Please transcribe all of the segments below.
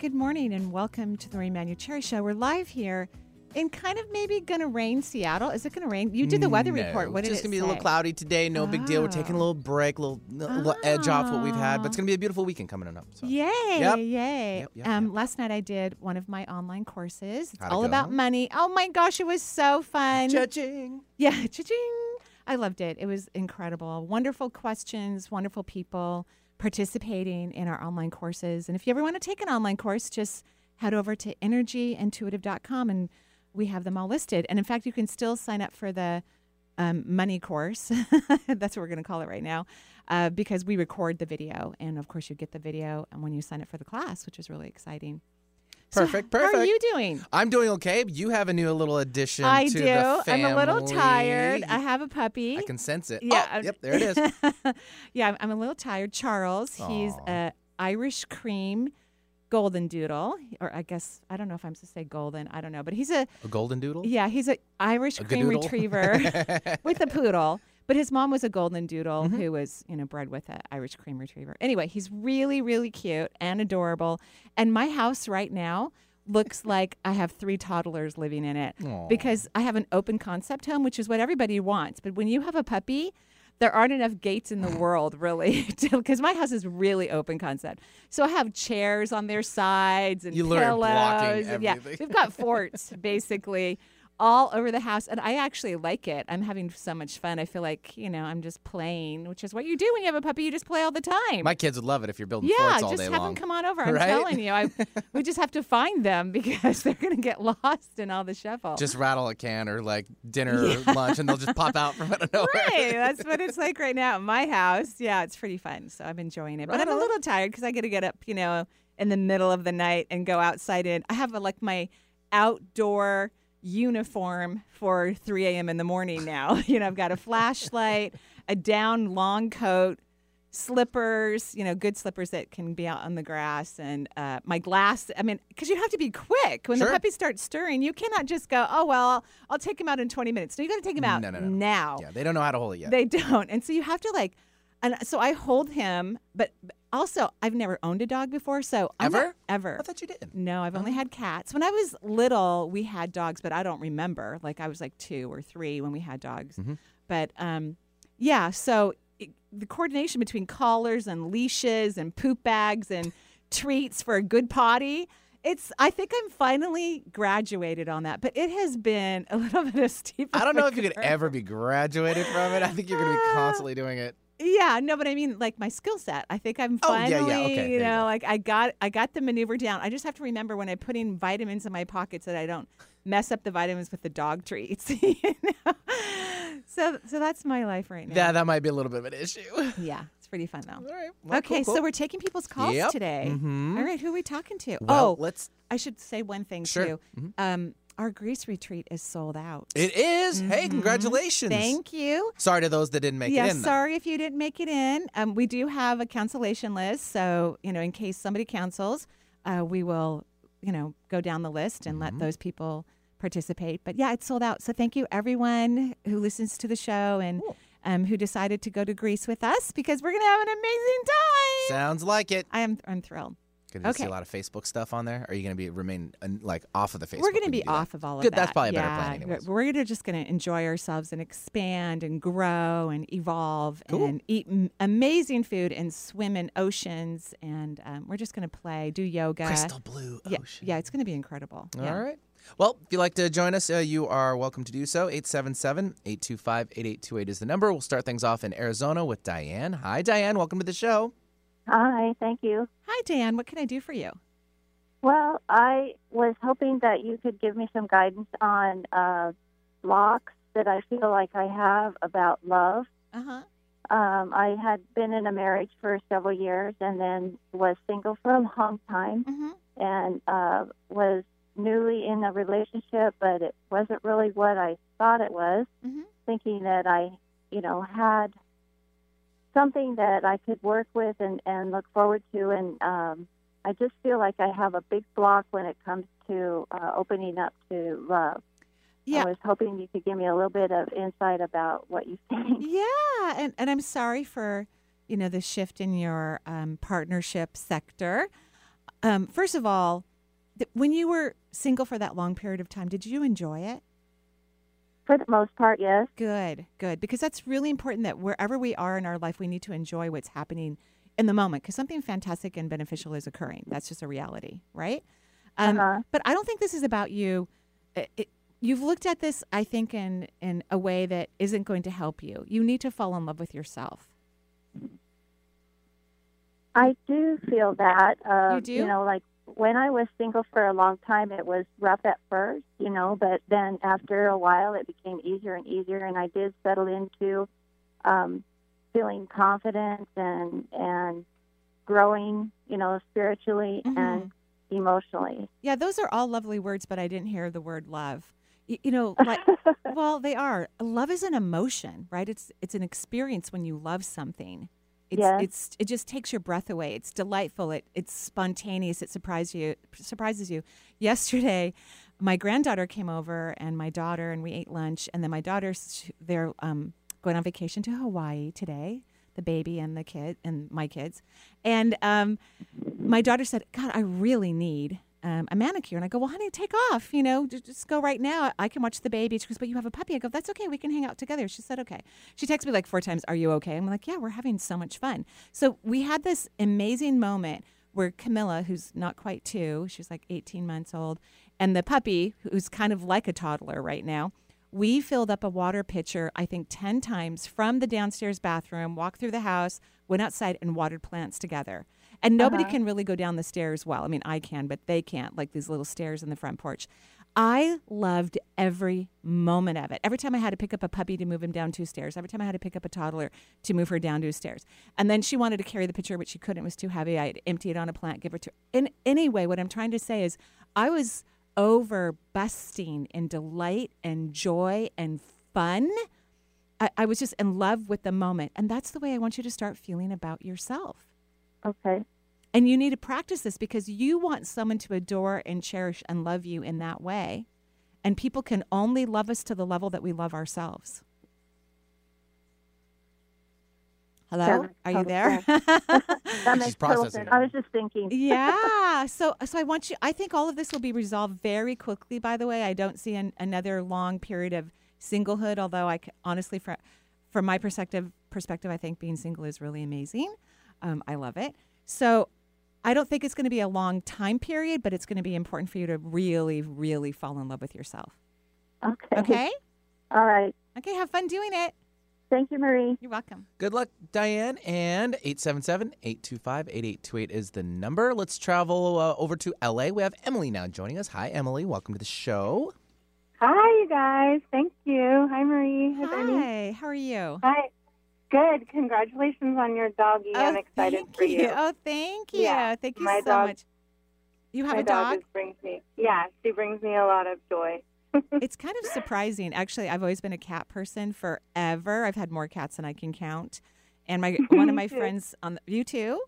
Good morning and welcome to the Marie Manuchehri Show. We're live here in kind of maybe to rain Seattle. Is it to rain? You did the weather No, report. What it's did just it gonna be a little cloudy today. No big deal. We're taking a little break, a little, little edge off what we've had, but it's gonna be a beautiful weekend coming up. So. Yay! Yep. Yay! Yep, yep, um. Last night I did one of my online courses. It's How'd all go? about money. Oh my gosh, it was so fun. Judging. Yeah, cha-ching. I loved it. It was incredible. Wonderful questions, wonderful people participating in our online courses. And if you ever want to take an online course, just head over to energyintuitive.com and we have them all listed. And in fact, you can still sign up for the um, money course. That's what we're going to call it right now, uh, because we record the video. And of course, you get the video and when you sign up for the class, which is really exciting. So Perfect, How are you doing? I'm doing okay. You have a new little addition I do. I'm a little tired. I have a puppy. I can sense it. Yeah. Oh, yep, there it is. yeah, I'm- I'm a little tired. Charles, he's Aw. a Irish cream golden doodle, or I guess I don't know if I'm supposed to say golden. I don't know, but he's a A golden doodle? yeah, he's a Irish A cream retriever with a poodle. But his mom was a golden doodle Mm-hmm. who was, you know, bred with an Irish cream retriever. Anyway, he's really, really cute and adorable. And my house right now looks like I have three toddlers living in it Aw. because I have an open concept home, which is what everybody wants. But when you have a puppy, there aren't enough gates in the world, really, because my house is really open concept. So I have chairs on their sides and You learn pillows. blocking and yeah, everything. we've got forts basically all over the house, and I actually like it. I'm having so much fun. I feel like you know I'm just playing, which is what you do when you have a puppy. You just play all the time. My kids would love it if you're building yeah, forts all day long. Yeah, just have them come on over. I'm Right? telling you, I we just have to find them because they're gonna get lost in all the shuffle. Just rattle a can or like dinner or lunch, and they'll just pop out from out of nowhere. Right, that's what it's like right now at my house. Yeah, it's pretty fun, so I'm enjoying it. But Right I'm a little tired because I got to get up, you know, in the middle of the night and go outside. And I have a, like my outdoor uniform for 3 a.m. in the morning now. you know, I've got a flashlight, a down long coat, slippers, you know, good slippers that can be out on the grass, and uh, my glass. I mean, because you have to be quick when Sure. the puppy starts stirring. You cannot just go, oh well, I'll, I'll take him out in 20 minutes. No, you got to take him out No, no, no. now. Yeah, they don't know how to hold it yet. They don't. And so you have to like, and so I hold him, but also I've never owned a dog before. So I'm not- Ever? ever. I thought you did. No, I've only had cats. When I was little, we had dogs, but I don't remember. Like I was like two or three when we had dogs. Mm-hmm. But um, yeah, so it, the coordination between collars and leashes and poop bags and treats for a good potty. It's. I think I'm finally graduated on that, but it has been a little bit of steep. I don't know if you could ever be graduated from it. I think you're going to be constantly doing it. Yeah, no, but I mean like my skill set. I think I'm Oh, yeah, yeah, finally, okay, you you know, go. like I got I got the maneuver down. I just have to remember when I'm putting vitamins in my pockets that I don't mess up the vitamins with the dog treats. you know? So so that's my life right now. Yeah, that might be a little bit of an issue. yeah, it's pretty fun though. All right. Well, okay, cool, so we're taking people's calls Yep, today. mhm. All right, who are we talking to? Well, oh, let's. I should say one thing Sure. too. Um, our Greece retreat is sold out. It is. Hey, congratulations. Mm-hmm. Thank you. Sorry to those that didn't make yeah, it in. though. sorry if you didn't make it in. Um, we do have a cancellation list, so you know, in case somebody cancels, uh, we will, you know, go down the list and Mm-hmm. let those people participate. But yeah, it's sold out. So thank you everyone who listens to the show and um, who decided to go to Greece with us because we're gonna have an amazing time. Sounds like it. I am I'm thrilled. Going to see Okay. a lot of Facebook stuff on there. Are you going to be remain like off of the Facebook? we're going to be do that? off of all of Good. that. That's probably a better yeah, plan, anyways. We're gonna just going to enjoy ourselves and expand and grow and evolve Cool. and eat m- amazing food and swim in oceans and um, we're just going to play, do yoga. Crystal blue Yeah, ocean. yeah, it's going to be incredible. yeah. All right. Well, if you'd like to join us, uh, you are welcome to do so. 877 825 8828 is the number. We'll start things off in Arizona with Diane. Hi, Diane. Welcome to the show. Hi, thank you. Hi, Dan. What can I do for you? Well, I was hoping that you could give me some guidance on uh, blocks that I feel like I have about love. Uh huh. Um, I had been in a marriage for several years and then was single for a long time hmm and uh, was newly in a relationship, but it wasn't really what I thought it was. Mhm. Thinking that I, you know, had something that I could work with and and look forward to, and um, I just feel like I have a big block when it comes to uh, opening up to love. Yeah. I was hoping you could give me a little bit of insight about what you think. Yeah, and, and I'm sorry for you know the shift in your um, partnership sector. Um, first of all, th- when you were single for that long period of time, did you enjoy it? For the most part, yes. Good, good, because that's really important. That wherever we are in our life, we need to enjoy what's happening in the moment, because something fantastic and beneficial is occurring. That's just a reality, right? Um, Uh-huh. But I don't think this is about you. It, it, you've looked at this, I think, in in a way that isn't going to help you. You need to fall in love with yourself. I do feel that. Uh, You do? You know, like when I was single for a long time, it was rough at first, you know, but then after a while, it became easier and easier, and I did settle into um, feeling confident and and growing, you know, spiritually Mhm. and emotionally. Yeah, those are all lovely words, but I didn't hear the word love. You, you know, like, well, they are. Love is an emotion, right? It's it's an experience when you love something. It's Yes. it's it just takes your breath away. It's delightful. It it's spontaneous. It surprises you. Surprises you. Yesterday, my granddaughter came over and my daughter and we ate lunch. And then my daughter's they're um, going on vacation to Hawaii today. The baby and the kid and my kids, and um, my daughter said, "God, I really need um, a manicure." And I go, "Well, honey, take off. You know, just, just go right now. I can watch the baby." She goes, "But you have a puppy." I go, "That's okay. We can hang out together." She said, "Okay." She texts me like four times, "Are you okay?" I'm like, "Yeah, we're having so much fun." So we had this amazing moment where Camilla, who's not quite two, she's like 18 months old, and the puppy, who's kind of like a toddler right now, we filled up a water pitcher, I think 10 times from the downstairs bathroom, walked through the house, went outside, and watered plants together. And nobody Uh-huh. can really go down the stairs well. I mean, I can, but they can't, like these little stairs in the front porch. I loved every moment of it. Every time I had to pick up a puppy to move him down two stairs, every time I had to pick up a toddler to move her down two stairs. And then she wanted to carry the pitcher, but she couldn't. It was too heavy. I'd empty it on a plant, give her to her. In anyway, what I'm trying to say is I was over busting in delight and joy and fun. I, I was just in love with the moment. And that's the way I want you to start feeling about yourself. Okay. And you need to practice this because you want someone to adore and cherish and love you in that way. And people can only love us to the level that we love ourselves. Hello? That Are you there? That She's makes total processing sense. I was just thinking. yeah. So so I want you I think all of this will be resolved very quickly by the way. I don't see an, another long period of singlehood although I honestly from from my perspective perspective I think being single is really amazing. Um, I love it. So I don't think it's going to be a long time period, but it's going to be important for you to really really fall in love with yourself. Okay. Okay? All right. Okay, have fun doing it. Thank you, Marie. You're welcome. Good luck, Diane. And 877 825 8828 is the number. Let's travel uh, over to LA. We have Emily now joining us. Hi, Emily. Welcome to the show. Hi, you guys. Thank you. Hi, Marie. Hi, Bernie. Hi, how are you? Hi. Good. Congratulations on your doggy. Oh, I'm excited for you. Oh, thank you. Yeah, Thank you my so dog- much. You have a dog? just brings me. Yeah, she brings me a lot of joy. it's kind of surprising. Actually, I've always been a cat person forever. I've had more cats than I can count. And my one of my friends on the, you too?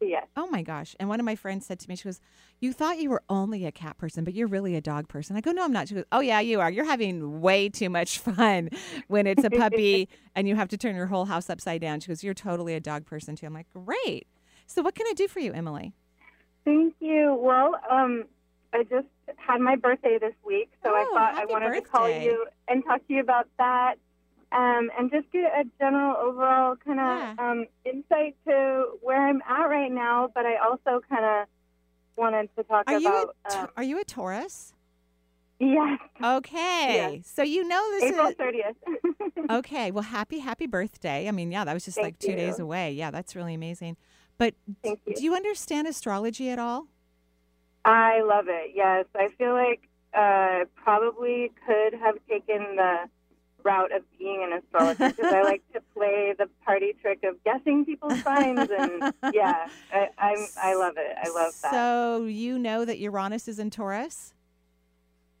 Yes. Oh my gosh. And one of my friends said to me, she goes, You thought you were only a cat person, but you're really a dog person. I go, No, I'm not. She goes, Oh, yeah, you are. You're having way too much fun when it's a puppy and you have to turn your whole house upside down. She goes, You're totally a dog person too. I'm like, Great. So, what can I do for you, Emily? Thank you. Well, um, I just had my birthday this week, so I Oh, thought I wanted to call you and talk to you about that. Um, and just get a general overall kind of Yeah. um, insight to where I'm at right now, but I also kind of wanted to talk Are you, about a, um, are you a Taurus? yes, Okay. So, you know this April is. thirtieth. Okay. Well, happy, happy birthday. I mean, yeah, that was just Thank like two days away. Yeah, that's really amazing. But you. do you understand astrology at all? I love it. Yes, I feel like uh, probably could have taken the route of being an astrologer because I like to play the party trick of guessing people's signs, and yeah, I, I'm I love it. I love that. So you know that Uranus is in Taurus?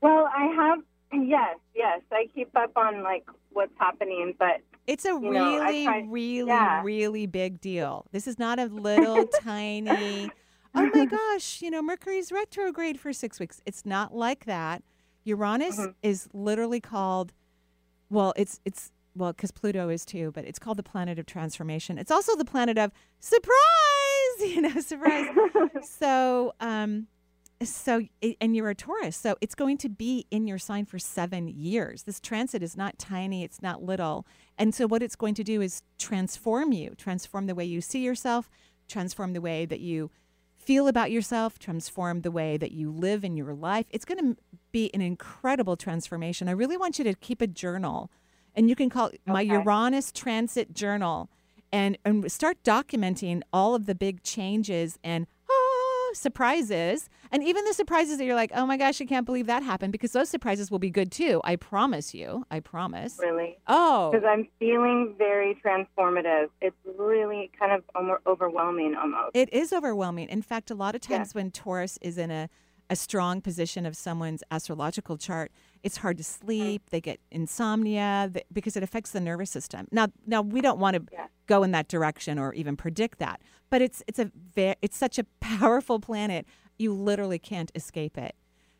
Well, I have. Yes, yes. I keep up on like what's happening, but It's a You know, really, really, yeah. really big deal. This is not a little tiny, oh my gosh, you know, Mercury's retrograde for six weeks. It's not like that. Uranus Mhm. is literally called, well, it's, it's, well, because Pluto is too, but it's called the planet of transformation. It's also the planet of surprise, you know, surprise. so, um, so, and you're a Taurus, so it's going to be in your sign for seven years. This transit is not tiny, it's not little. And so, what it's going to do is transform you, transform the way you see yourself, transform the way that you feel about yourself, transform the way that you live in your life. It's going to be an incredible transformation. I really want you to keep a journal, and you can call it my Uranus Transit Journal and, and start documenting all of the big changes and ah, surprises and even the surprises that you're like oh my gosh i can't believe that happened because those surprises will be good too i promise you i promise really, oh because I'm feeling very transformative. It's really kind of overwhelming almost. it is overwhelming in fact a lot of Yeah. times when taurus is in a, a strong position of someone's astrological chart it's hard to sleep they get insomnia th- because it affects the nervous system now now we don't want to Yeah. go in that direction or even predict that but it's it's a ve- it's such a powerful planet you literally can't escape it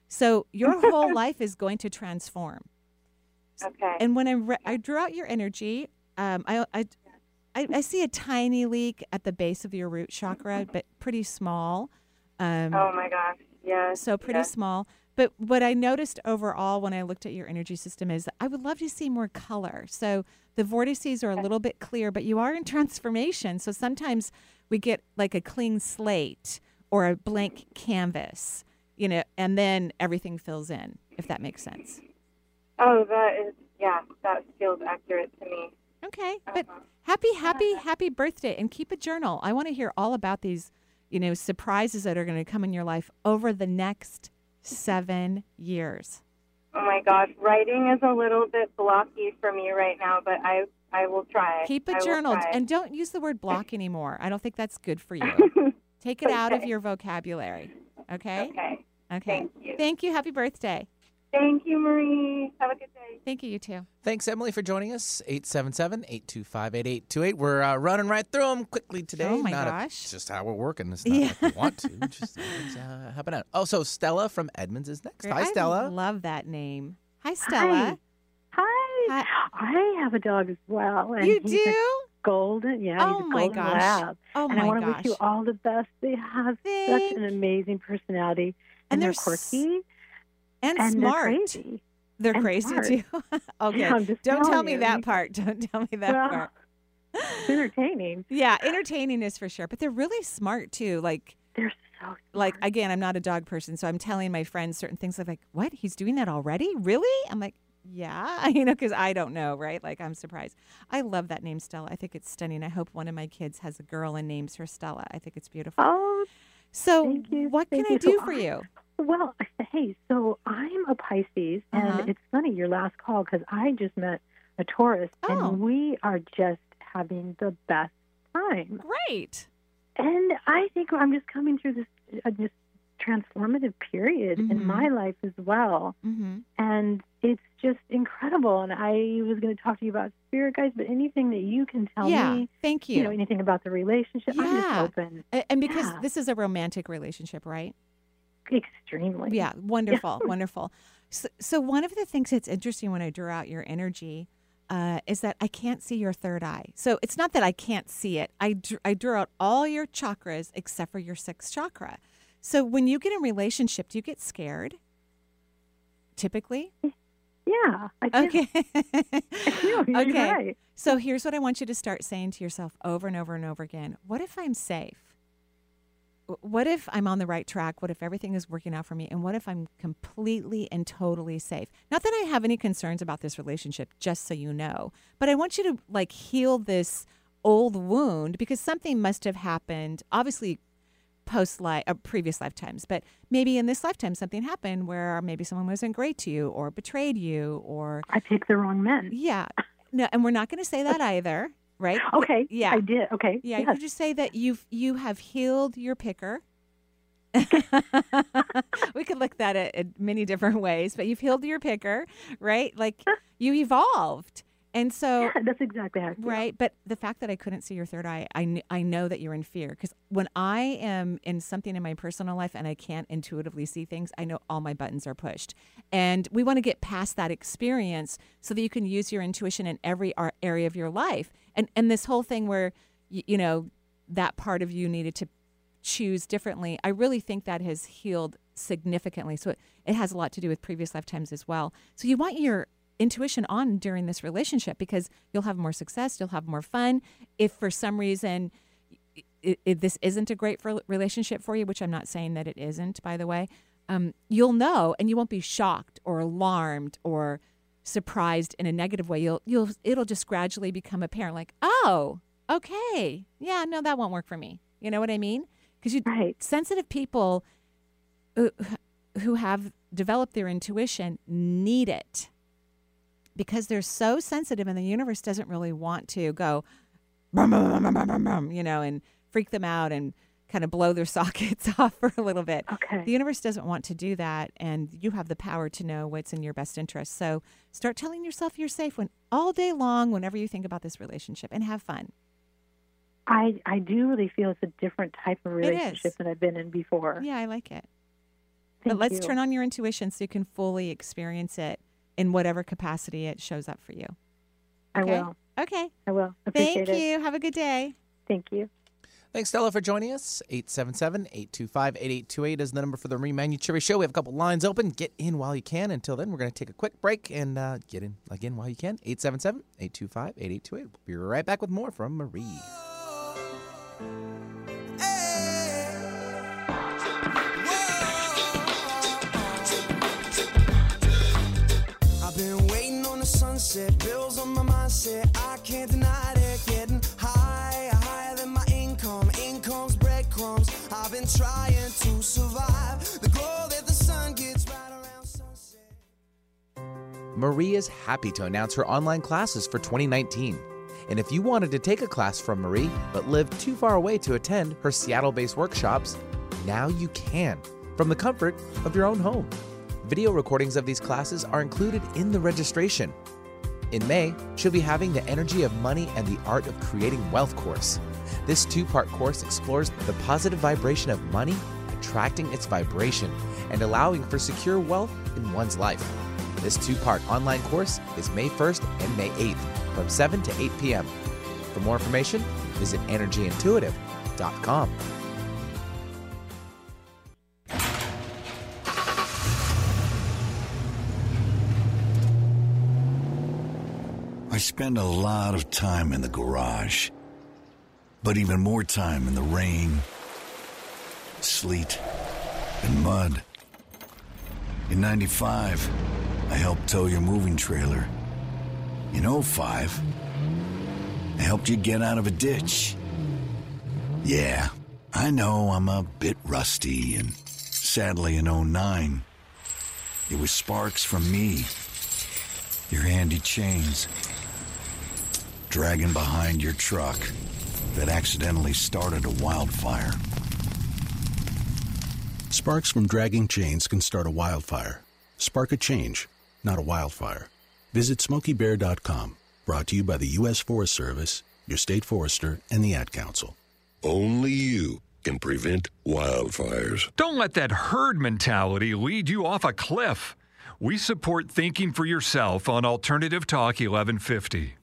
so your whole life is going to transform Okay. and when I, re- I drew out your energy, um, I, I, I, I see a tiny leak at the base of your root chakra, but pretty small. Um, oh my gosh. Yes. so pretty yes. small. But what I noticed overall when I looked at your energy system is I would love to see more color. So the vortices are a little bit clear, but you are in transformation. So sometimes we get like a clean slate or a blank canvas, you know, and then everything fills in, if that makes sense. Oh, that is. Yeah, that feels accurate to me. Okay, but Uh-huh. happy, happy, happy birthday, and keep a journal. I want to hear all about these, you know, surprises that are going to come in your life over the next seven years. Oh my gosh, writing is a little bit blocky for me right now, but I I will try. Keep I a will journal, and don't use the word block anymore. I don't think that's good for you. Take it out of your vocabulary. Okay. okay. Okay. Thank you. Thank you. Happy birthday. Thank you, Marie. Have a good day. Thank you. You too. Thanks, Emily, for joining us. 877 825 8828. We're uh, running right through them quickly today. Oh, my Not gosh. it's just how we're working. It's not Yeah. like we want to. It's just it's, uh, happening out. Oh, so Stella from Edmonds is next. Great. Hi, I Stella. love that name. Hi, Stella. Hi. Hi. I have a dog as well. And You do? A golden, yeah, Oh he's a my golden gosh. lab. Oh and my I want to gosh. wish you all the best. They have such an amazing personality, And and, they're they're s- quirky and, and smart. they're crazy. They're crazy too. okay. Don't tell me you. that part. Don't tell me that Well, part. It's entertaining. Yeah, entertaining is for sure, but they're really smart too. Like, They're so like again, I'm not a dog person, so I'm telling my friends certain things. I'm like, "What? He's doing that already? Really?" I'm like, "Yeah," you know, because I don't know, right? Like, I'm surprised. I love that name, Stella. I think it's stunning. I hope one of my kids has a girl and names her Stella. I think it's beautiful. Oh, so, thank what can thank I do So for you? Well, hey, so I'm a Pisces, Uh-huh. and it's funny your last call because I just met a Taurus, Oh. and we are just having the best time. Great. And I think I'm just coming through this uh, this transformative period Mhm. in my life as well, Mm-hmm. and it's just incredible. And I was going to talk to you about spirit guides, but anything that you can tell yeah. me, Thank you. you know, anything about the relationship, I'm Yeah. just open. And because yeah. this is a romantic relationship, right? Extremely. Yeah, wonderful, wonderful. So, so one of the things that's interesting when I drew out your energy uh, is that I can't see your third eye. So it's not that I can't see it. I drew, I drew out all your chakras except for your sixth chakra. So when you get in relationship, do you get scared? Typically, Yeah. I do. okay. No, okay. right. So here's what I want you to start saying to yourself over and over and over again. What if I'm safe? What if I'm on the right track? What if everything is working out for me? And what if I'm completely and totally safe? Not that I have any concerns about this relationship, just so you know, but I want you to like heal this old wound because something must have happened, obviously post life, uh, previous lifetimes, but maybe in this lifetime something happened where maybe someone wasn't great to you or betrayed you or I picked the wrong men. yeah. No, and we're not going to say that either, right? Okay. Yeah. I did. Okay. Yeah, Yes. you just say that you've you have healed your picker we could look that at, at many different ways, but you've healed your picker, right? Like you evolved. And so, Yeah, that's exactly how right. But the fact that I couldn't see your third eye, I, kn- I know that you're in fear. Because when I am in something in my personal life and I can't intuitively see things, I know all my buttons are pushed. And we want to get past that experience so that you can use your intuition in every ar- area of your life. And, and this whole thing where, you know, that part of you needed to choose differently, I really think that has healed significantly. So it, it has a lot to do with previous lifetimes as well. So you want your intuition on during this relationship because you'll have more success, you'll have more fun. If for some reason i i this isn't a great for, relationship for you, which I'm not saying that it isn't, by the way, um, you'll know and you won't be shocked or alarmed or surprised in a negative way. You'll you'll it'll just gradually become apparent like, "Oh, okay. Yeah, no that won't work for me." You know what I mean? Because you Right. sensitive people uh, who, who have developed their intuition need it because they're so sensitive and the universe doesn't really want to go brum, brum, brum, brum, brum, brum, you know and freak them out and kind of blow their sockets off for a little bit Okay. the universe doesn't want to do that and you have the power to know what's in your best interest so start telling yourself you're safe when all day long whenever you think about this relationship and have fun I I do really feel it's a different type of relationship than I've been in before. yeah i like it Thank but let's you. turn on your intuition so you can fully experience it in whatever capacity it shows up for you I okay? will. okay I will. Appreciate thank it. you have a good day Thank you. Thanks, Stella, for joining us. 877 825 8828 is the number for the Cherry Show. We have a couple lines open. Get in while you can. Until then, we're going to take a quick break and uh, get in again while you can. 877 825 8828. We'll be right back with more from Marie. I've been waiting on the sunset, bills on my. I can't deny it. Is happy to announce her online classes for 2019. And if you wanted to take a class from Marie but lived too far away to attend her Seattle based workshops, now you can from the comfort of your own home. Video recordings of these classes are included in the registration. In May, she'll be having the Energy of Money and the Art of Creating Wealth course. This two part course explores the positive vibration of money, attracting its vibration, and allowing for secure wealth in one's life. This two part online course is May 1st and May 8th from 7 to 8 p.m. For more information, visit energyintuitive.com. I spend a lot of time in the garage, but even more time in the rain, sleet, and mud. In 95, I helped tow your moving trailer. In 05, I helped you get out of a ditch. Yeah, I know I'm a bit rusty, and sadly in 09, it was sparks from me, your handy chains, dragging behind your truck that accidentally started a wildfire. Sparks from dragging chains can start a wildfire. Spark a change, not a wildfire. Visit SmokeyBear.com. Brought to you by the U.S. Forest Service, your state forester, and the Ad Council. Only you can prevent wildfires. Don't let that herd mentality lead you off a cliff. We support thinking for yourself on Alternative Talk 1150.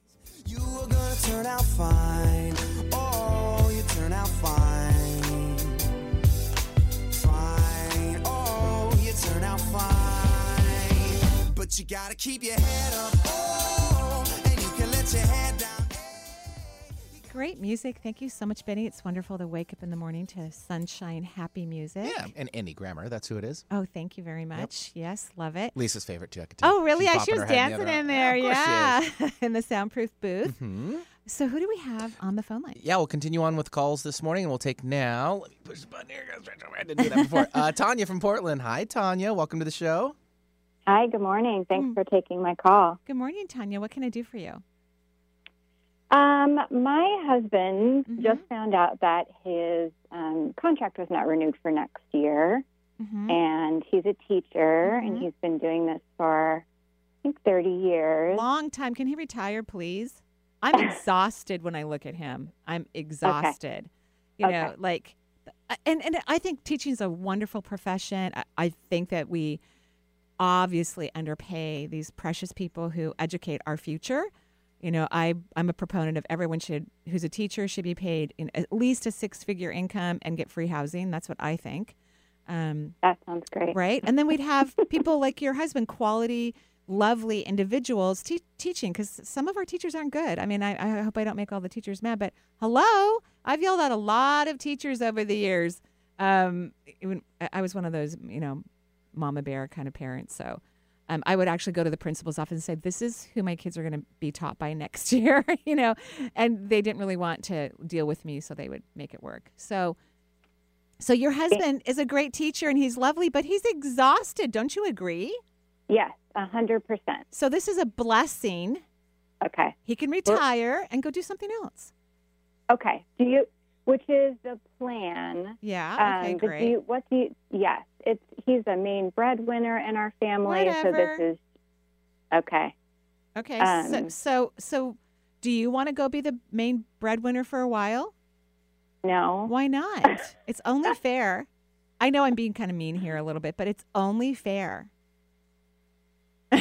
Gotta keep your head up. Oh, and you can let your head down. Great music. Thank you so much, Benny. It's wonderful to wake up in the morning to sunshine, happy music. Yeah, and Andy Grammer, that's who it is. Oh, thank you very much. Yes, love it. Lisa's favorite too. I could tell. Oh, really? She's Yeah, she bopping was her head in dancing the in row. there. of course she Yeah, is. in the soundproof booth. Hmm? So, who do we have on the phone line? Yeah, we'll continue on with calls this morning, and we'll take now. Let me push the button here. I didn't do that before. uh, Tanya from Portland. Hi, Tanya. Welcome to the show. Hi, good morning. Thanks Mm. for taking my call. Good morning, Tanya. What can I do for you? Um, my husband Mm-hmm. just found out that his um, contract was not renewed for next year, Mhm. and he's a teacher, and Mhm. he's been doing this for I think 30 years. Long time. Can he retire, please? I'm exhausted when I look at him. I'm exhausted. You know, Okay. like, and and I think teaching is a wonderful profession. I, I think that we obviously underpay these precious people who educate our future. You know, I I'm a proponent of everyone should who's a teacher should be paid in at least a six figure income and get free housing. That's what I think. Um, That sounds great. right? And then we'd have people like your husband, quality, lovely individuals te- teaching because some of our teachers aren't good. I mean, I, I hope I don't make all the teachers mad, but hello, I've yelled at a lot of teachers over the years. Um, I was one of those, you know, mama bear kind of parents. So um, I would actually go to the principal's office and say, "This is who my kids are going to be taught by next year," you know, and they didn't really want to deal with me, so they would make it work. So. So your husband is a great teacher and he's lovely, but he's exhausted. Don't you agree? Yes, a hundred percent. So this is a blessing. Okay. He can retire and go do something else. Okay. Do you? Which is the plan? Yeah. Okay. Um, great. Do you, what do you? Yes, it's he's a main breadwinner in our family, so Whatever. this is okay. okay. so, um, so so do you want to go be the main breadwinner for a while? No. Why not? it's only fair. I know I'm being kind of mean here a little bit, but it's only fair.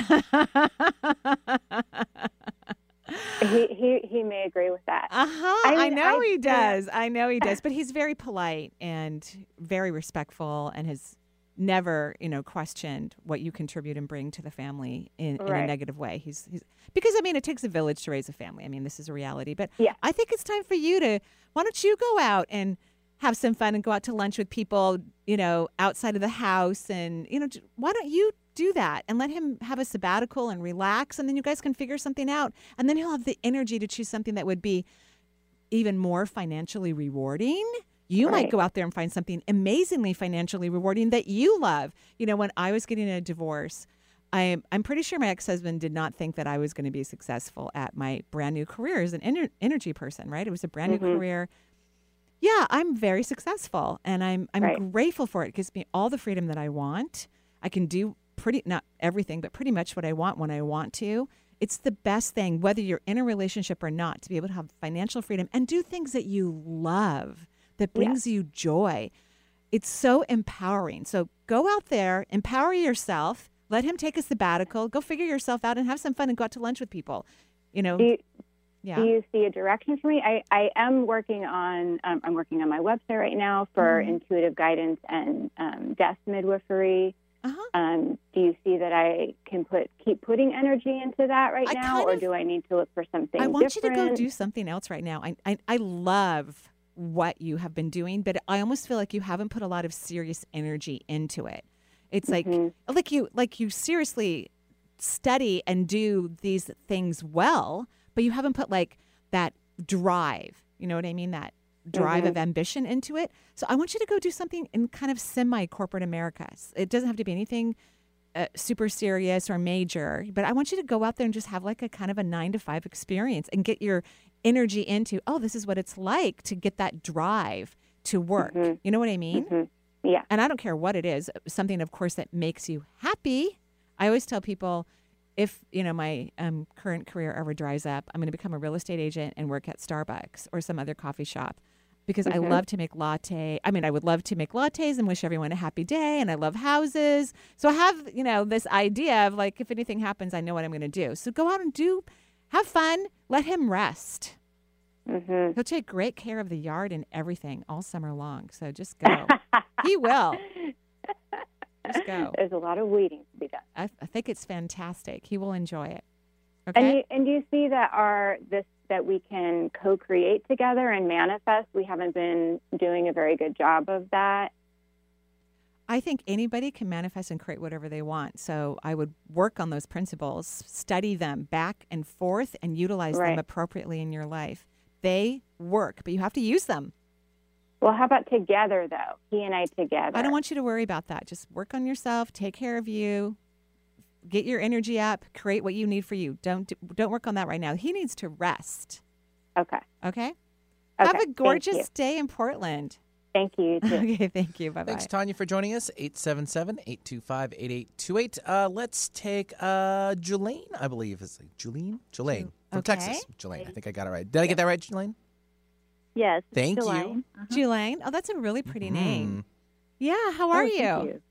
He he he may agree with that. Uh huh. I, I- know I- he does. I know he does. But he's very polite and very respectful and has never, you know, questioned what you contribute and bring to the family in, in a negative way. He's, he's because I mean it takes a village to raise a family. I mean this is a reality. But Yeah. I think it's time for you to why don't you go out and have some fun and go out to lunch with people, you know, outside of the house and you know, why don't you do that and let him have a sabbatical and relax and then you guys can figure something out and then he'll have the energy to choose something that would be even more financially rewarding. You might go out there and find something amazingly financially rewarding that you love. You know, when I was getting a divorce, I'm I'm pretty sure my ex-husband did not think that I was going to be successful at my brand new career as an ener- energy person, right? It was a brand new Mhm. career. Yeah, I'm very successful and I'm I'm Right. grateful for it. It gives me all the freedom that I want. I can do pretty not everything, but pretty much what I want when I want to. It's the best thing whether you're in a relationship or not to be able to have financial freedom and do things that you love that Yeah. brings you joy. It's so empowering. So go out there, empower yourself, let him take a sabbatical, go figure yourself out and have some fun and go out to lunch with people. You know, Do you, yeah. do you see a direction for me? I, I am working on um, I'm working on my website right now for Mhm. intuitive guidance and um, death midwifery. Uh-huh. Um, do you see that I can put keep putting energy into that right I now, or of- do I need to look for something I want you to go do something else right now. I, I I love what you have been doing, but I almost feel like you haven't put a lot of serious energy into it. It's like Mhm. like you like you seriously study and do these things well, but you haven't put like that drive. You know what I mean? That drive Mhm. of ambition into it. So I want you to go do something in kind of semi corporate America. It doesn't have to be anything uh, super serious or major, but I want you to go out there and just have like a kind of a nine to five experience and get your energy into, oh, this is what it's like to get that drive to work. Mhm. You know what I mean? Mhm. Yeah. And I don't care what it is, something, of course, that makes you happy. I always tell people if, you know, my um, current career ever dries up, I'm going to become a real estate agent and work at Starbucks or some other coffee shop because I Mhm. love to make latte. I mean, I would love to make lattes and wish everyone a happy day. And I love houses. So I have, you know, this idea of like, if anything happens, I know what I'm going to do. So go out and do, have fun, let him rest. hmm He'll take great care of the yard and everything all summer long. So just go. he will. Just go. There's a lot of weeding to be done. I, I think it's fantastic. He will enjoy it. And Okay. you, and do you see that our this that we can co-create together and manifest? We haven't been doing a very good job of that. I think anybody can manifest and create whatever they want. So I would work on those principles, study them back and forth, and utilize them appropriately in your life. They work, but you have to use them. Well, how about together though? He and I together. I don't want you to worry about that. Just work on yourself, take care of you, get your energy up, create what you need for you. Don't don't work on that right now. He needs to rest. Okay. Okay. Have a gorgeous day in Portland. Thank you. too. Okay, thank you. Bye bye. Thanks, Tanya, for joining us. 877 825 8828. Uh, Let's take uh, Jelaine, I believe. Is it Jelaine? Jelaine from Okay. Texas. Jelaine, I think I got it right. Did I get that right, Jelaine? Yes. Thank you. Jelaine. Jelaine. Oh, that's a really pretty Mm. name. Yeah. How are Oh, you?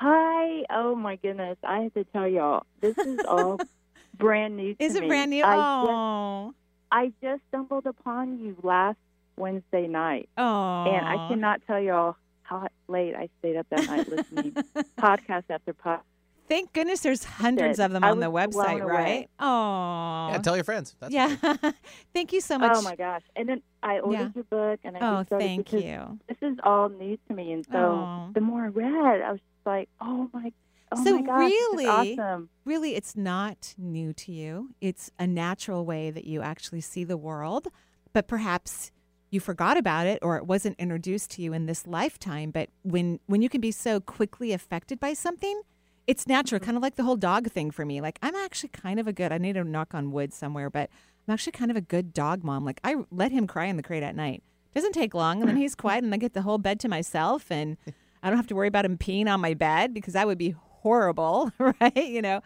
Thank you. Hi. Oh my goodness. I have to tell y'all, this is all brand new to Is it me. brand new? I Oh. just, I just stumbled upon you last Wednesday night, Oh. and I cannot tell y'all how late I stayed up that night listening podcast after podcast. Thank goodness there's hundreds of them I on the website, right? Oh. Yeah, tell your friends. That's yeah. Thank you so oh, much. Oh my gosh! And then I ordered Yeah. your book, and I Oh, thank you. This is all new to me, and so Oh. the more I read, I was just like, "Oh my, oh so my gosh, really, awesome!" really, it's not new to you. It's a natural way that you actually see the world, but perhaps you forgot about it or it wasn't introduced to you in this lifetime. But when when you can be so quickly affected by something, it's natural. Mm-hmm. Kind of like the whole dog thing for me. Like I'm actually kind of a good. I need to knock on wood somewhere, but I'm actually kind of a good dog mom. Like I let him cry in the crate at night. Doesn't take long, and then he's quiet, and I get the whole bed to myself, and I don't have to worry about him peeing on my bed because that would be horrible, right? You know.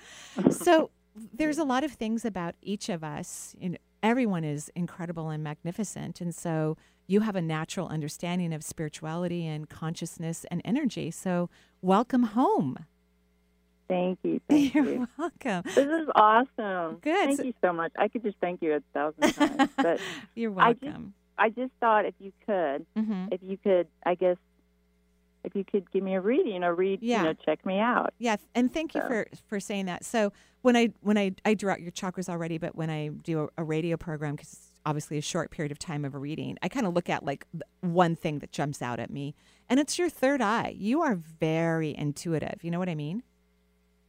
So there's a lot of things about each of us. You know, everyone is incredible and magnificent, and so you have a natural understanding of spirituality and consciousness and energy. So welcome home. Thank you, thank You're you. welcome. This is awesome. Good. Thank So- you so much. I could just thank you a thousand times, but You're I just- welcome. I just thought if you could, hmm if you could, I guess, if you could give me a reading or read, Yeah. you know, check me out. Yeah, and thank you So- for for saying that. So when I when I I drew out your chakras already, but when I do a, a radio program, because it's obviously a short period of time of a reading, I kind of look at like one thing that jumps out at me, and it's your third eye. You are very intuitive. You know what I mean?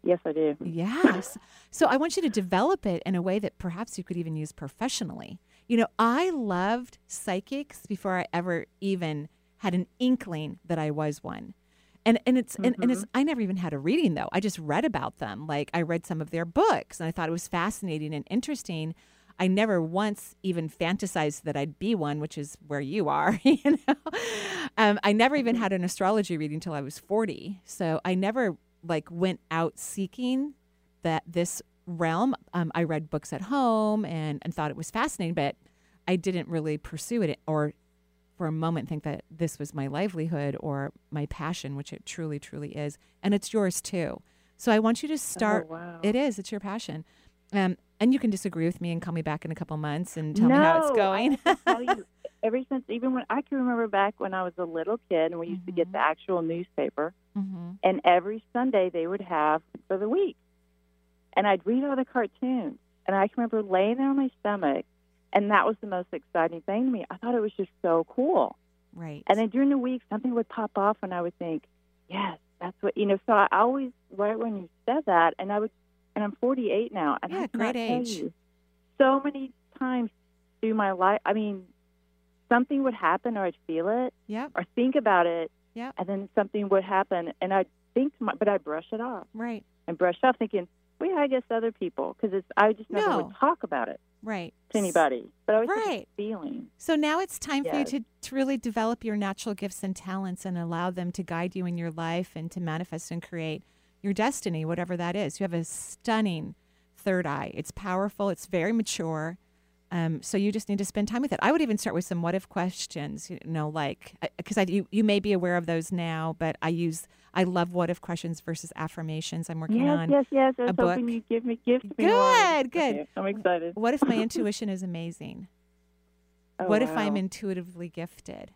Yes, I do. Yes. So I want you to develop it in a way that perhaps you could even use professionally. You know, I loved psychics before I ever even had an inkling that I was one. And and it's and, and it's I never even had a reading though. I just read about them. Like I read some of their books and I thought it was fascinating and interesting. I never once even fantasized that I'd be one, which is where you are. You know, um, I never even had an astrology reading till I was forty. So I never like went out seeking that this realm. Um, I read books at home and and thought it was fascinating, but I didn't really pursue it or for a moment think that this was my livelihood or my passion, which it truly, truly is, and it's yours too. So I want you to start. wow. It is. It's your passion. Um, and you can disagree with me and call me back in a couple months and tell no, me how it's going. I you, ever since even when I can remember back when I was a little kid and we used to get the actual newspaper, hmm and every Sunday they would have for the week, and I'd read all the cartoons, and I can remember laying there on my stomach, and that was the most exciting thing to me. I thought it was just so cool. Right. And then during the week, something would pop off, and I would think, yes, that's what you know. So I always, right when you said that, and I would, and I'm 48 now, and Yeah, I great age. you, so many times through my life, I mean, something would happen, or I'd feel it, Yep. or think about it, Yep. and then something would happen, and I'd think, to my, but I'd brush it off Right. and brush off, thinking, well, yeah, I guess other people, because it's I just never No. would talk about it Right. to anybody, but I was Right. feeling. So now it's time for you to, to really develop your natural gifts and talents and allow them to guide you in your life and to manifest and create your destiny, whatever that is. You have a stunning third eye. It's powerful, it's very mature. Um, so you just need to spend time with it. I would even start with some what if questions, you know, like because I you, you may be aware of those now, but I use I love what if questions versus affirmations. I'm working Yes, on yes, yes. I a book. you'd give me gift me Good, one. good. Okay, I'm excited. What if my intuition is amazing? Oh, what if I'm intuitively gifted?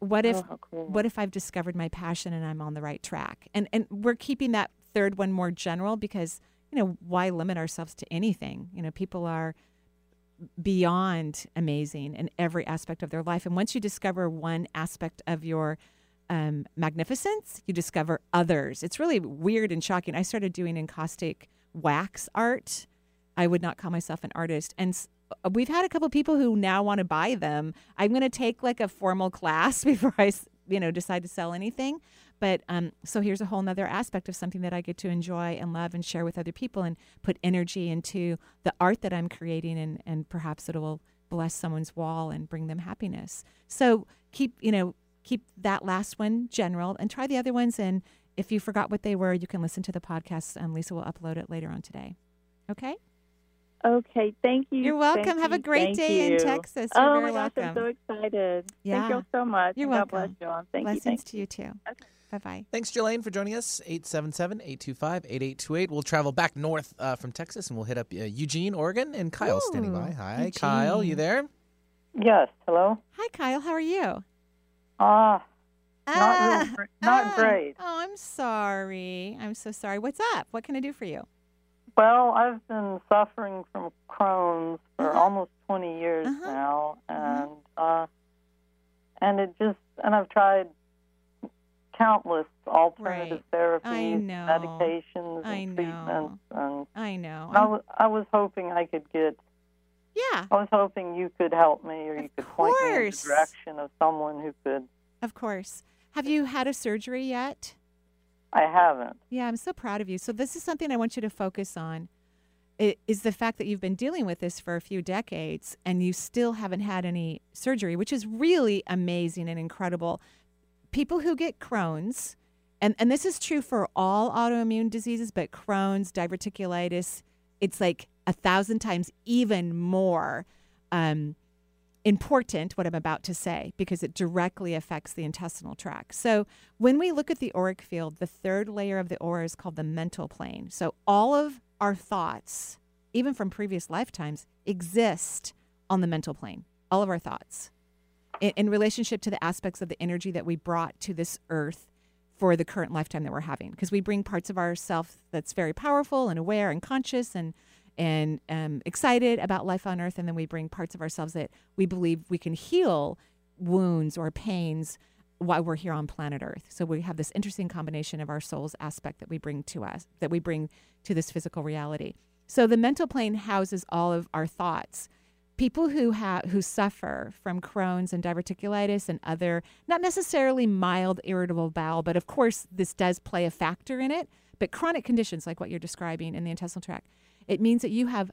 What oh, if Oh, cool. what if I've discovered my passion and I'm on the right track? And and we're keeping that third one more general because, you know, why limit ourselves to anything? You know, people are beyond amazing in every aspect of their life. And once you discover one aspect of your um, magnificence, you discover others. It's really weird and shocking. I started doing encaustic wax art. I would not call myself an artist. And we've had a couple people who now want to buy them. I'm going to take like a formal class before I, you know, decide to sell anything. But um, so here's a whole nother aspect of something that I get to enjoy and love and share with other people and put energy into the art that I'm creating and, and perhaps it will bless someone's wall and bring them happiness. So keep, you know, keep that last one general and try the other ones. And if you forgot what they were, you can listen to the podcast. and Lisa will upload it later on today. Okay? Okay, thank you. You're welcome. Thank Have a great thank day in. Texas. You're oh very my gosh, welcome. I'm so excited. Yeah. Thank you so much. You're God welcome. bless John. Thank Blessings you. Thank to you too. Okay. Bye bye. Thanks, Jelaine, for joining us. 877 825 8828. We'll travel back north uh, from Texas and we'll hit up uh, Eugene, Oregon. And Kyle standing by. Hi, Kyle. You there? Yes. Hello. Hi, Kyle. How are you? Ah, not Ah, not ah. great. Oh, I'm sorry. I'm so sorry. What's up? What can I do for you? Well, I've been suffering from Crohn's for Uh-huh. almost 20 years Uh-huh. now, and uh, and it just and I've tried countless alternative therapies, I know. medications, and I know. treatments, and I know. I was I was hoping I could get. Yeah, I was hoping you could help me, or you could point me in the course. direction of someone who could. of course. Have you had a surgery yet? I haven't. Yeah, I'm so proud of you. So this is something I want you to focus on. i- Is the fact that you've been dealing with this for a few decades and you still haven't had any surgery, which is really amazing and incredible. People who get Crohn's, and, and this is true for all autoimmune diseases, but Crohn's, diverticulitis, it's like a thousand times even more um, important what I'm about to say because it directly affects the intestinal tract. So, when we look at the auric field, the third layer of the aura is called the mental plane. So, all of our thoughts, even from previous lifetimes, exist on the mental plane. All of our thoughts in, in relationship to the aspects of the energy that we brought to this earth for the current lifetime that we're having because we bring parts of ourself that's very powerful and aware and conscious and and um, excited about life on earth and then we bring parts of ourselves that we believe we can heal wounds or pains while we're here on planet earth so we have this interesting combination of our soul's aspect that we bring to us that we bring to this physical reality so the mental plane houses all of our thoughts people who have who suffer from Crohn's and diverticulitis and other not necessarily mild irritable bowel, but of course this does play a factor in it. But chronic conditions like what you're describing in the intestinal tract, it means that you have,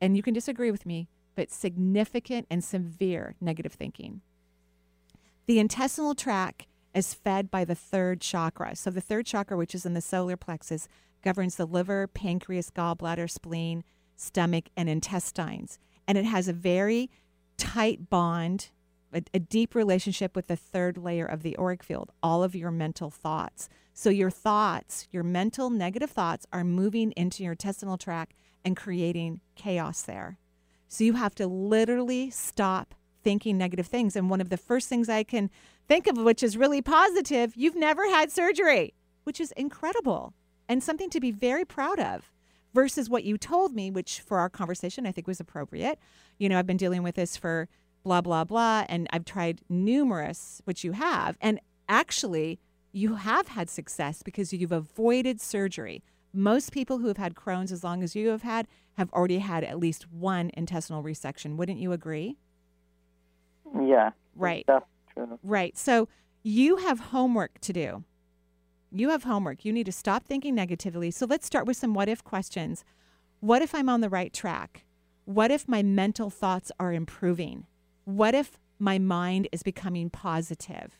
and you can disagree with me, but significant and severe negative thinking. The intestinal tract is fed by the third chakra. So the third chakra, which is in the solar plexus, governs the liver, pancreas, gallbladder, spleen, stomach, and intestines. And it has a very tight bond, a, a deep relationship with the third layer of the auric field, all of your mental thoughts. So your thoughts, your mental negative thoughts, are moving into your intestinal tract and creating chaos there. So you have to literally stop thinking negative things. And one of the first things I can think of, which is really positive, you've never had surgery, which is incredible and something to be very proud of versus what you told me, which for our conversation I think was appropriate. You know, I've been dealing with this for blah, blah, blah, and I've tried numerous, which you have. And actually, you have had success because you've avoided surgery. Most people who have had Crohn's, as long as you have had, have already had at least one intestinal resection. Wouldn't you agree? Yeah. Right. That's true. Right. So you have homework to do. You have homework. You need to stop thinking negatively. So let's start with some what if questions. What if I'm on the right track? What if my mental thoughts are improving? What if my mind is becoming positive?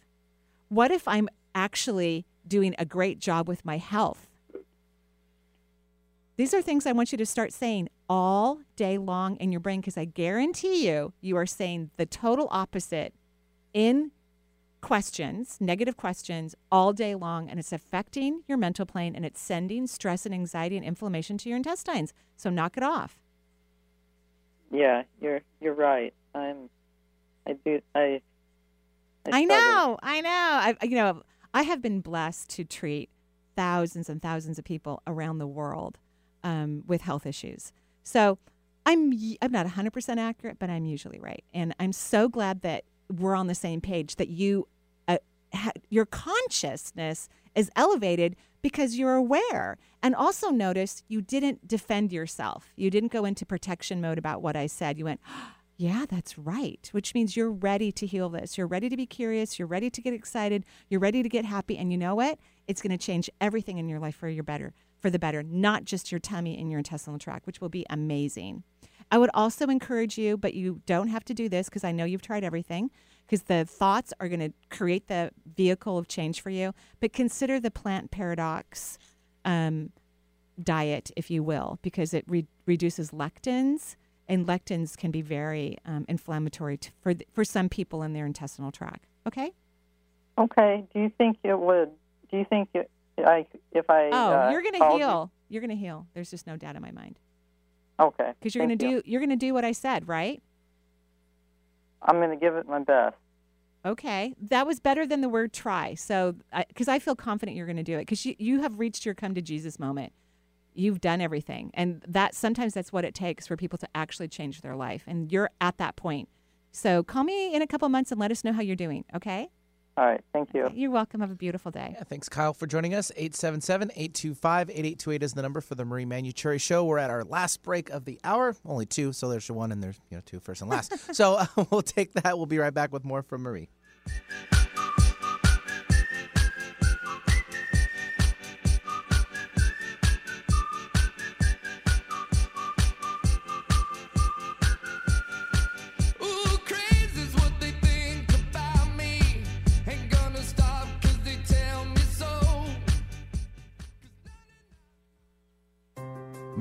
What if I'm actually doing a great job with my health? These are things I want you to start saying all day long in your brain because I guarantee you, you are saying the total opposite in questions, negative questions, all day long, and it's affecting your mental plane and it's sending stress and anxiety and inflammation to your intestines. So knock it off. Yeah, you're you're right. I'm. I do. I. I struggle. know, I know. I, you know, I have been blessed to treat thousands and thousands of people around the world um, with health issues. So I'm I'm not 100% accurate, but I'm usually right. And I'm so glad that we're on the same page. That you, uh, ha- your consciousness is elevated because you're aware. And also notice you didn't defend yourself. You didn't go into protection mode about what I said. You went, Yeah, that's right. Which means you're ready to heal this. You're ready to be curious. You're ready to get excited. You're ready to get happy. And you know what? It's going to change everything in your life for your better, for the better, not just your tummy and your intestinal tract, which will be amazing. I would also encourage you, but you don't have to do this because I know you've tried everything, because the thoughts are going to create the vehicle of change for you. But consider the plant paradox um, diet, if you will, because it re- reduces lectins and lectins can be very um, inflammatory to, for for some people in their intestinal tract. Okay. Okay. Do you think it would? Do you think it, I if I? Oh, uh, you're gonna heal. You? are gonna heal. There's just no doubt in my mind. Okay. Because you're gonna you. do you're gonna do what I said, right? I'm going to give it my best. Okay, that was better than the word try. So, because I, feel confident you're going to do it, because you you have reached your come to Jesus moment. You've done everything, and that sometimes that's what it takes for people to actually change their life, and you're at that point. So, call me in a couple months and let us know how you're doing. Okay. All right. Thank you. You're welcome. Have a beautiful day. Yeah, thanks, Kyle, for joining us. 877 825 8828 is the number for the Marie Manuchehri Show. We're at our last break of the hour. Only two, so there's one and there's you know two first and last. so uh, we'll take that. We'll be right back with more from Marie.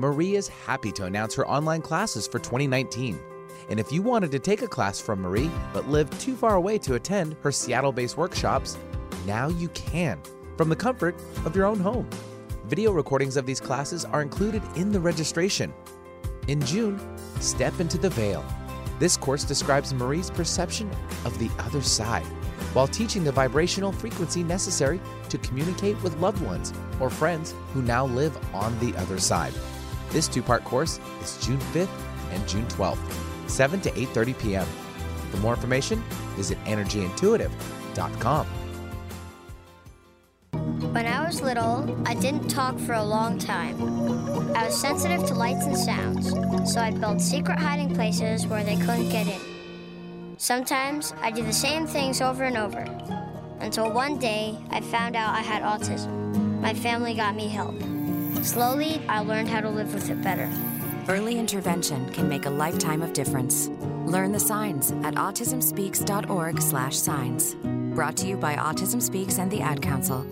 Marie is happy to announce her online classes for 2019. And if you wanted to take a class from Marie but lived too far away to attend her Seattle based workshops, now you can from the comfort of your own home. Video recordings of these classes are included in the registration. In June, step into the veil. This course describes Marie's perception of the other side while teaching the vibrational frequency necessary to communicate with loved ones or friends who now live on the other side. This two-part course is June 5th and June 12th, 7 to 8:30 p.m. For more information, visit energyintuitive.com. When I was little, I didn't talk for a long time. I was sensitive to lights and sounds, so I built secret hiding places where they couldn't get in. Sometimes I do the same things over and over, until one day I found out I had autism. My family got me help. Slowly, I learned how to live with it better. Early intervention can make a lifetime of difference. Learn the signs at autismspeaks.org/signs. Brought to you by Autism Speaks and the Ad Council.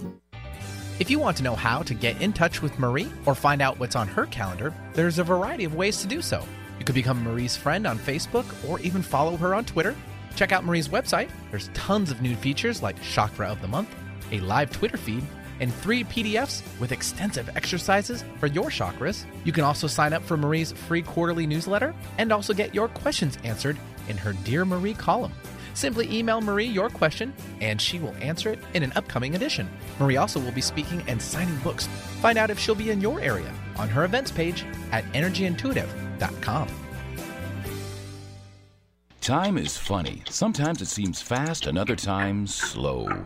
If you want to know how to get in touch with Marie or find out what's on her calendar, there's a variety of ways to do so. You could become Marie's friend on Facebook or even follow her on Twitter. Check out Marie's website. There's tons of new features like Chakra of the Month, a live Twitter feed, and three PDFs with extensive exercises for your chakras. You can also sign up for Marie's free quarterly newsletter and also get your questions answered in her Dear Marie column. Simply email Marie your question and she will answer it in an upcoming edition. Marie also will be speaking and signing books. Find out if she'll be in your area on her events page at energyintuitive.com. Time is funny. Sometimes it seems fast, and other times slow.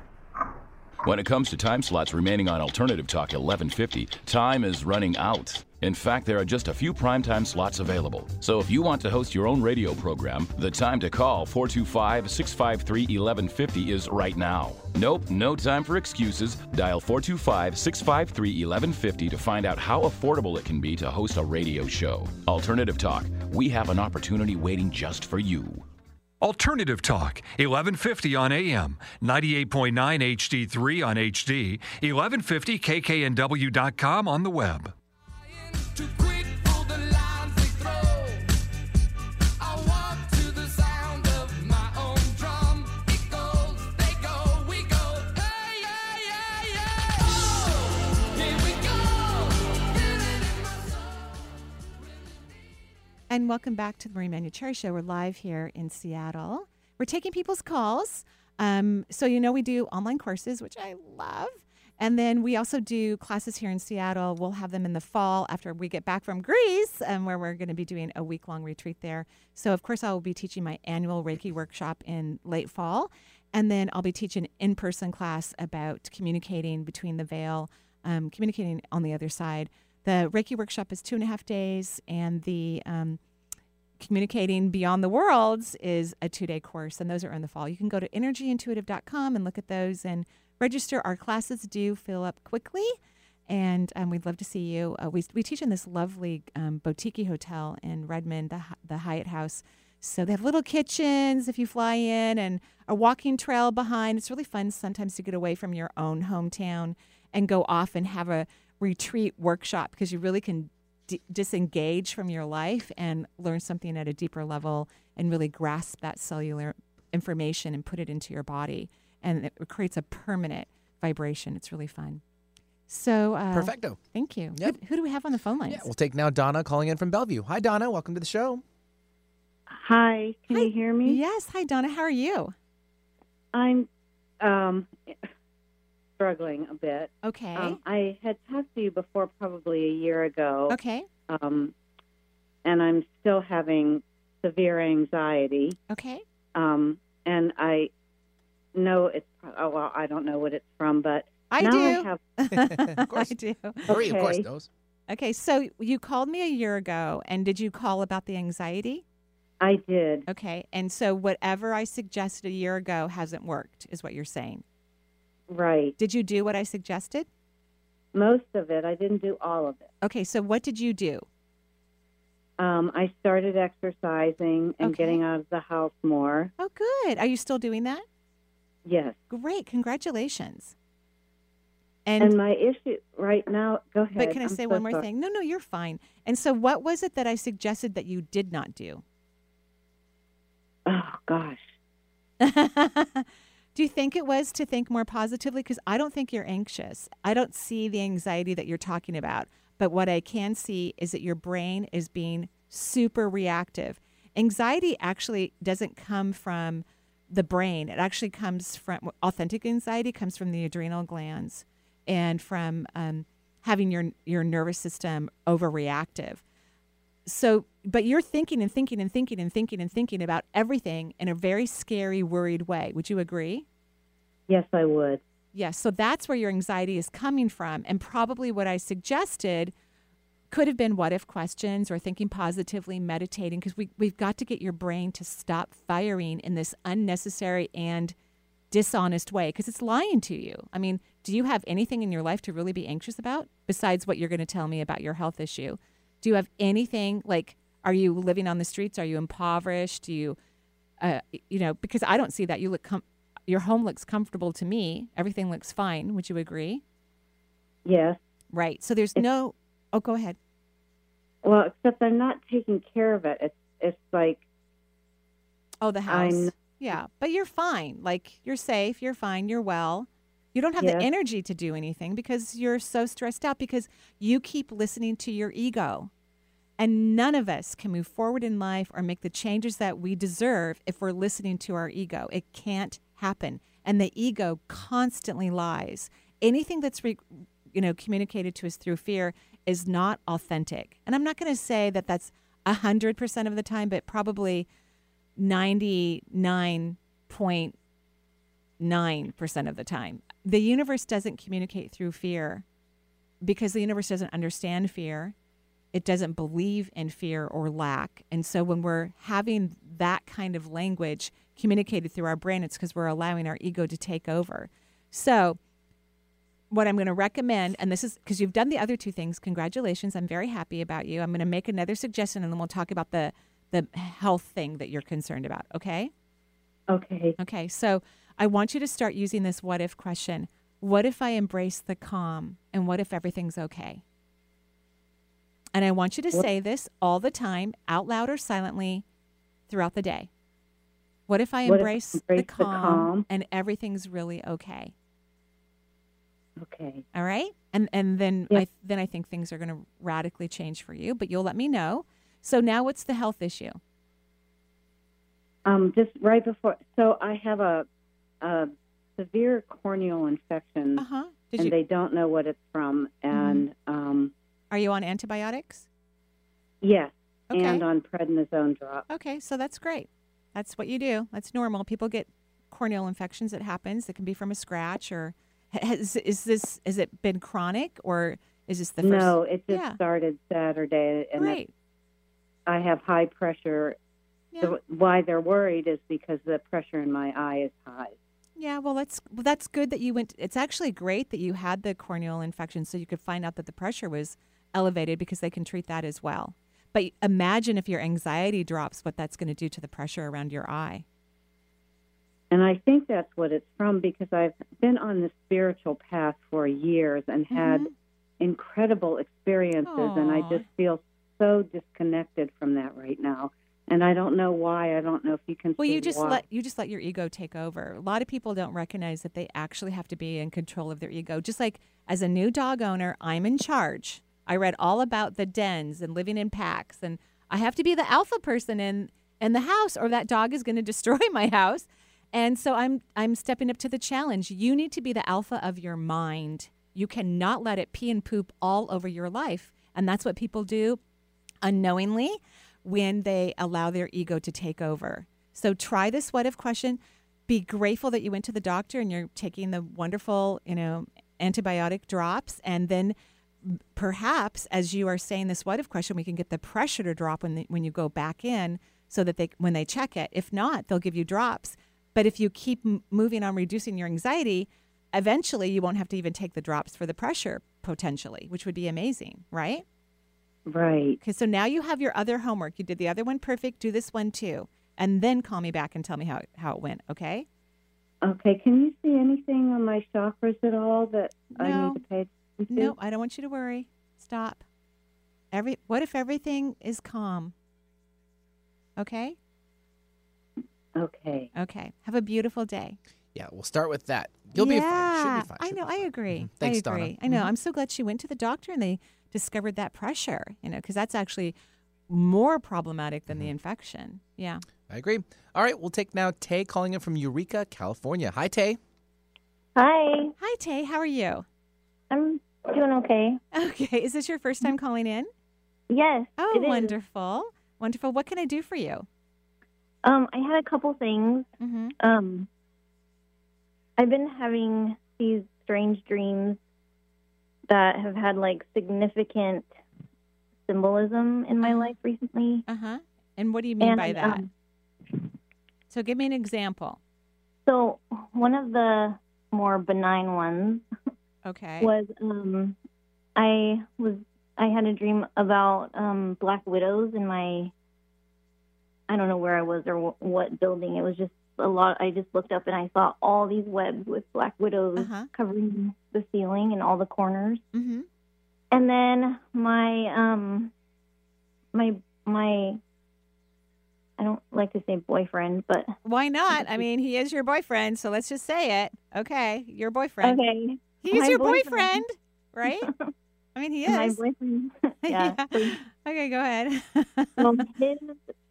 When it comes to time slots remaining on Alternative Talk 1150, time is running out. In fact, there are just a few primetime slots available. So if you want to host your own radio program, the time to call 425 653 1150 is right now. Nope, no time for excuses. Dial 425 653 1150 to find out how affordable it can be to host a radio show. Alternative Talk, we have an opportunity waiting just for you. Alternative Talk, 1150 on AM, 98.9 HD3 on HD, 1150kknw.com on the web. And welcome back to the Marie Manuchehri Show. We're live here in Seattle. We're taking people's calls. Um, so, you know, we do online courses, which I love. And then we also do classes here in Seattle. We'll have them in the fall after we get back from Greece, um, where we're going to be doing a week long retreat there. So, of course, I will be teaching my annual Reiki workshop in late fall. And then I'll be teaching in person class about communicating between the veil, um, communicating on the other side. The Reiki workshop is two and a half days, and the um, Communicating Beyond the Worlds is a two day course, and those are in the fall. You can go to energyintuitive.com and look at those and register. Our classes do fill up quickly, and um, we'd love to see you. Uh, we, we teach in this lovely um, boutique hotel in Redmond, the, the Hyatt House. So they have little kitchens if you fly in and a walking trail behind. It's really fun sometimes to get away from your own hometown and go off and have a retreat workshop because you really can d- disengage from your life and learn something at a deeper level and really grasp that cellular information and put it into your body. And it creates a permanent vibration. It's really fun. So, uh, Perfecto. Thank you. Yep. Who, who do we have on the phone lines? Yeah, we'll take now Donna calling in from Bellevue. Hi, Donna. Welcome to the show. Hi, can you hear me? Yes. Hi, Donna. How are you? I'm um, struggling a bit. Okay. Um, I had talked to you before, probably a year ago. Okay. Um, and I'm still having severe anxiety. Okay. Um, and I know it's, oh, well, I don't know what it's from, but I now do. I have. of course, I do. Marie, of course, Okay. knows. Okay, so you called me a year ago, and did you call about the anxiety? I did. Okay, and so whatever I suggested a year ago hasn't worked, is what you're saying. Right. Did you do what I suggested? Most of it. I didn't do all of it. Okay, so what did you do? Um, I started exercising and Okay. getting out of the house more. Oh, good. Are you still doing that? Yes. Great, congratulations. And, And, my issue right now, go ahead. but can I I'm say so one more sorry. thing? No, no, you're fine. And so, what was it that I suggested that you did not do? Oh gosh. do you think it was to think more positively? Because I don't think you're anxious. I don't see the anxiety that you're talking about. But what I can see is that your brain is being super reactive. Anxiety actually doesn't come from the brain. It actually comes from authentic anxiety comes from the adrenal glands and from um, having your your nervous system overreactive. So, but you're thinking and thinking and thinking and thinking and thinking about everything in a very scary, worried way. Would you agree? Yes, I would. Yes. So that's where your anxiety is coming from. And probably what I suggested could have been what if questions or thinking positively, meditating, because we, we've got to get your brain to stop firing in this unnecessary and dishonest way because it's lying to you. I mean, do you have anything in your life to really be anxious about besides what you're going to tell me about your health issue? Do you have anything like, are you living on the streets? Are you impoverished? Do you, uh, you know, because I don't see that. You look, com- your home looks comfortable to me. Everything looks fine. Would you agree? Yes. Right. So there's no, oh, go ahead. Well, except I'm not taking care of it. It's it's like Oh, the house. I'm- yeah, but you're fine. Like you're safe, you're fine, you're well. You don't have Yes. the energy to do anything because you're so stressed out because you keep listening to your ego. And none of us can move forward in life or make the changes that we deserve if we're listening to our ego. It can't happen. And the ego constantly lies. Anything that's re- you know communicated to us through fear is not authentic. And I'm not going to say that that's 100% of the time, but probably 99.9% of the time. The universe doesn't communicate through fear because the universe doesn't understand fear. It doesn't believe in fear or lack. And so when we're having that kind of language communicated through our brain, it's because we're allowing our ego to take over. So, what I'm going to recommend, and this is because you've done the other two things. Congratulations! I'm very happy about you. I'm going to make another suggestion, and then we'll talk about the the health thing that you're concerned about. Okay? okay. Okay. So I want you to start using this what if question. What if I embrace the calm, and what if everything's okay? And I want you to say this all the time, out loud or silently, throughout the day. What if I What if I embrace, embrace the, the calm calm? and everything's really okay? Okay. All right, and and then Yes. I then I think things are going to radically change for you. But you'll let me know. So now, what's the health issue? Um, just right before. So I have a, a severe corneal infection, Uh huh. Did and you? they don't know what it's from. And um, Are you on antibiotics? yes, Okay. and on prednisone drops. Okay, so that's great. That's what you do. That's normal. People get corneal infections. It happens. It can be from a scratch or has is this has it been chronic or is this the first? no, it just Yeah. started Saturday, and Great. I have high pressure. The, why they're worried is because the pressure in my eye is high. Yeah, well, that's well, that's good that you went. It's actually great that you had the corneal infection, so you could find out that the pressure was elevated because they can treat that as well. But imagine if your anxiety drops, what that's going to do to the pressure around your eye. And I think that's what it's from because I've been on the spiritual path for years and had Mm-hmm. incredible experiences, and I just feel so disconnected from that right now. And I don't know why. I don't know if you can. Well, see you just why. let you just let your ego take over. A lot of people don't recognize that they actually have to be in control of their ego. Just like as a new dog owner, I'm in charge. I read all about the dens and living in packs, and I have to be the alpha person in in the house, or that dog is going to destroy my house. And so I'm I'm stepping up to the challenge. You need to be the alpha of your mind. You cannot let it pee and poop all over your life, and that's what people do unknowingly when they allow their ego to take over. So try this what if question. Be grateful that you went to the doctor and you're taking the wonderful, you know, antibiotic drops and then perhaps as you are saying this what if question we can get the pressure to drop when they, when you go back in so that they when they check it. If not, they'll give you drops. But if you keep m- moving on reducing your anxiety, eventually you won't have to even take the drops for the pressure potentially, which would be amazing, right? Right. Okay, so now you have your other homework. You did the other one perfect. Do this one too, and then call me back and tell me how how it went. Okay? Okay. Can you see anything on my chakras at all that I need to pay? No, I don't want you to worry. Stop. Every what if everything is calm? Okay. Okay. Okay. Have a beautiful day. Yeah, we'll start with that. You'll be fine. Should Yeah, be fine. I know. I agree. Thanks, I Donna. agree. I know. Mhm. I'm so glad she went to the doctor and they discovered that pressure. You know, because that's actually more problematic than Mm-hmm. the infection. Yeah. I agree. All right, we'll take now Tay calling in from Eureka, California. Hi, Tay. Hi. Hi, Tay. How are you? I'm doing okay. Okay. Is this your first time calling in? Yes. Oh, it is. wonderful. Wonderful. What can I do for you? Um, I had a couple things. Mm-hmm. Um, I've been having these strange dreams that have had like significant symbolism in my life recently. Uh huh. And what do you mean And, by that? um, so give me an example. So one of the more benign ones Okay. was um, I was I had a dream about um, black widows in my I don't know where I was or wh- what building. It was just a lot. I just looked up and I saw all these webs with black widows Uh-huh. covering the ceiling and all the corners. Mm-hmm. And then my um my my I don't like to say boyfriend, but Why not? I mean, he is your boyfriend, so let's just say it. Okay, your boyfriend. Okay. He's My your boyfriend. boyfriend, right? I mean, he is. my boyfriend. yeah. Okay, go ahead. well, his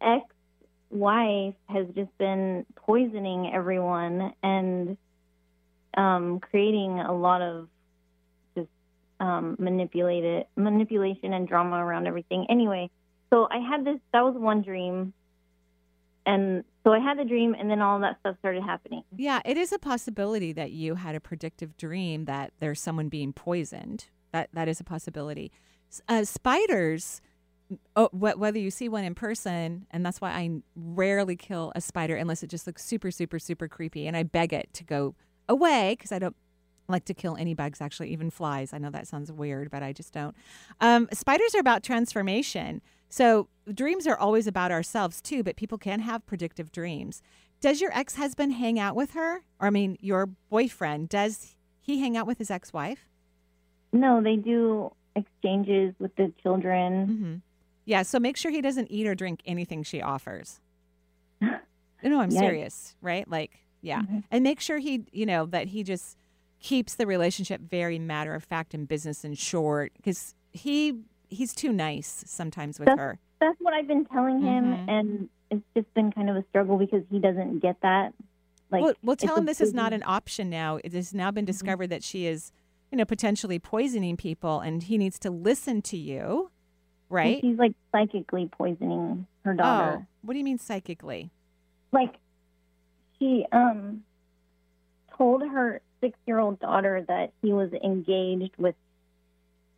ex-wife has just been poisoning everyone and um, creating a lot of just um, manipulated manipulation and drama around everything. Anyway, so I had this. That was one dream, and so I had the dream, and then all that stuff started happening. Yeah, it is a possibility that you had a predictive dream that there's someone being poisoned. That that is a possibility. Uh, spiders, oh, wh- whether you see one in person, and that's why I rarely kill a spider unless it just looks super, super, super creepy, and I beg it to go away because I don't like to kill any bugs. Actually, even flies. I know that sounds weird, but I just don't. Um, spiders are about transformation. So dreams are always about ourselves too, but people can have predictive dreams. Does your ex husband hang out with her? Or, I mean, your boyfriend, does he hang out with his ex wife? No, they do exchanges with the children. Mm-hmm. Yeah, so make sure he doesn't eat or drink anything she offers. no, I'm Yikes. serious, right? Like, yeah. And make sure he, you know, that he just keeps the relationship very matter of fact and business and short because he he's too nice sometimes with That's, her. that's what I've been telling him, Mhm. and it's just been kind of a struggle because he doesn't get that. Like, well, well tell him this is not an option now. It has now been Mm-hmm. discovered that she is, you know, potentially poisoning people, and he needs to listen to you, right? She's like psychically poisoning her daughter. Oh, what do you mean psychically? Like, she um told her six-year-old daughter that he was engaged with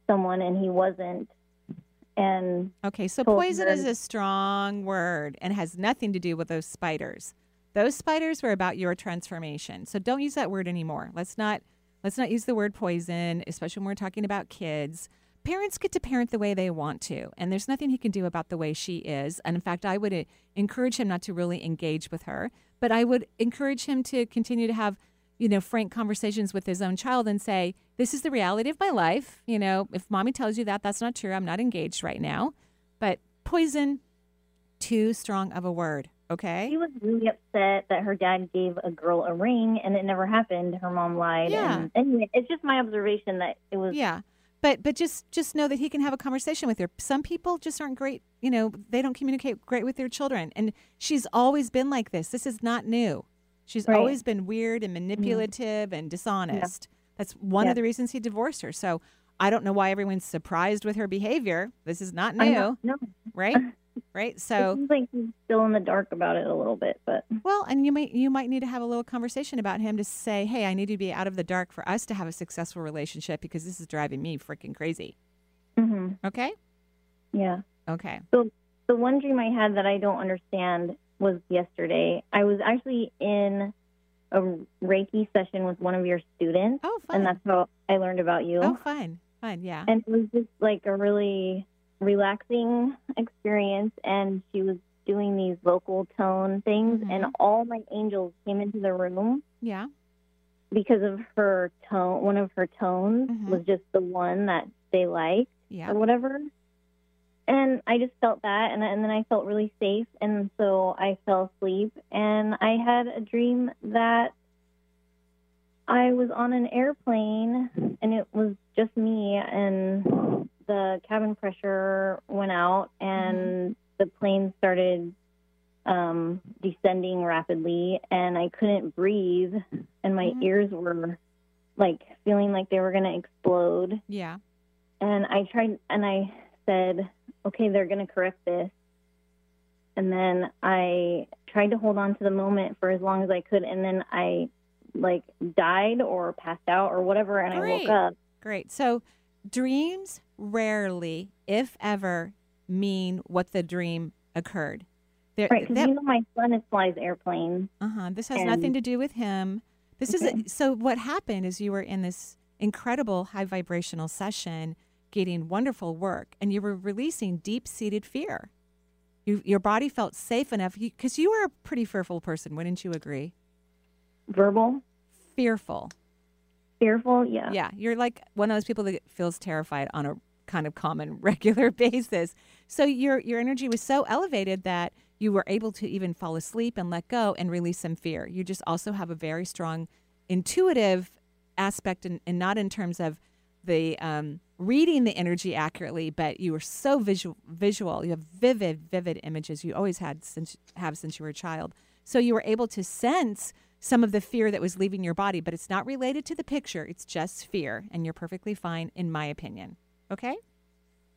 someone and he wasn't, and Okay, so poison is a strong word and has nothing to do with those spiders. Those spiders were about your transformation. So don't use that word anymore. Let's not let's not use the word poison, especially when we're talking about kids. Parents get to parent the way they want to, and there's nothing he can do about the way she is. And in fact, I would uh, encourage him not to really engage with her, but I would encourage him to continue to have, you know, frank conversations with his own child and say, "This is the reality of my life. You know, if mommy tells you that, that's not true. I'm not engaged right now." But poison, too strong of a word. Okay. She was really upset that her dad gave a girl a ring and it never happened. Her mom lied. Yeah. And anyway, it's just my observation that it was. Yeah. But but just just know that he can have a conversation with her. Some people just aren't great, you know, they don't communicate great with their children. And she's always been like this. This is not new. She's Right. always been weird and manipulative and dishonest. That's one Yeah. of the reasons he divorced her. So I don't know why everyone's surprised with her behavior. This is not new. no. Right? Right? It So seems like he's still in the dark about it a little bit, but Well, and you might you might need to have a little conversation about him to say, "Hey, I need to be out of the dark for us to have a successful relationship because this is driving me freaking crazy." hmm Okay? yeah. Okay. So the one dream I had that I don't understand was yesterday. I was actually in a Reiki session with one of your students. Oh, fun. And that's how I learned about you. Oh, fun. Fun, yeah. And it was just like a really relaxing experience. And she was doing these vocal tone things, and Mm-hmm. all my angels came into the room yeah. because of her tone. One of her tones was just the one that they liked Mm-hmm. Yeah. or whatever. And I just felt that, and, and then I felt really safe, and so I fell asleep. And I had a dream that I was on an airplane, and it was just me, and the cabin pressure went out, and the plane started um, descending rapidly, and I couldn't breathe, and my ears were like feeling like they were going to explode Yeah. and I tried and I said, "Okay, they're going to correct this." And then I tried to hold on to the moment for as long as I could and then I like died or passed out or whatever and I woke up. Great. So dreams rarely, if ever, mean what the dream occurred. There, Right, cuz you know my son is flies airplanes. Uh-huh. This has nothing to do with him. This is Okay. a, so what happened is you were in this incredible high vibrational session getting wonderful work and you were releasing deep-seated fear. You, your body felt safe enough because you, were a pretty fearful person, wouldn't you agree? Verbal? Fearful. Fearful? Yeah. Yeah, you're like one of those people that feels terrified on a kind of common regular basis. So your your energy was so elevated that you were able to even fall asleep and let go and release some fear. You just also have a very strong intuitive aspect and, and not in terms of the um, reading the energy accurately, but you were so visual visual. You have vivid, vivid images you always had since have since you were a child. So you were able to sense some of the fear that was leaving your body, but it's not related to the picture. It's just fear, and you're perfectly fine, in my opinion. Okay?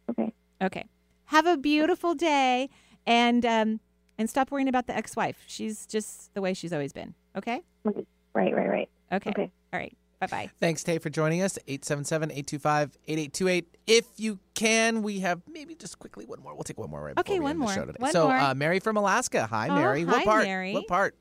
Okay. Okay. Have a beautiful day, and um, and stop worrying about the ex-wife. She's just the way she's always been. Okay? Right, right, right. Okay. Okay. All right. Bye bye. Thanks, Tay, for joining us. 877-825-8828. If you can, we have maybe just quickly one more. We'll take one more right Okay, before we one end more. the show today. One so, more. Uh, Mary from Alaska. Hi, Oh, Mary. hi, what part? Mary. What part?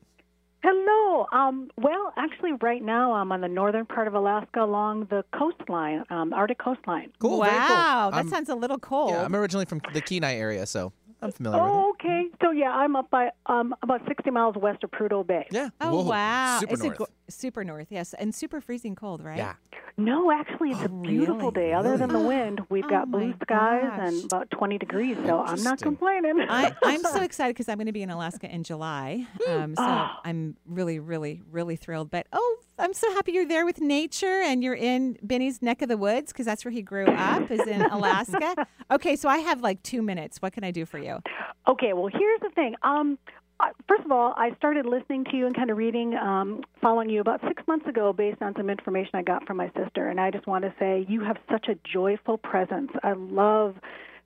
Hello. Um, well, actually, right now I'm on the northern part of Alaska along the coastline, um, Arctic coastline. Cool. very cool. Wow, that I'm- sounds a little cold. Yeah, I'm originally from the Kenai area, so I'm familiar with it. Oh, okay. So yeah, I'm up by um, about 60 miles west of Prudhoe Bay. Yeah. Oh wow! super Is it north. Go- super north, yes, and super freezing cold, right? Yeah. No, actually, it's a beautiful day. Other than the wind, we've got Oh, my blue skies gosh. and about 20 degrees, so I'm not complaining. I, I'm so excited because I'm going to be in Alaska in July. Um, so Oh. I'm really, really, really thrilled. But oh, I'm so happy you're there with nature and you're in Benny's neck of the woods because that's where he grew up, is in Alaska. Okay, so I have like two minutes. What can I do for you? Okay, well, here's the thing. Um, first of all, I started listening to you and kind of reading, um, following you about six months ago based on some information I got from my sister. And I just want to say you have such a joyful presence. I love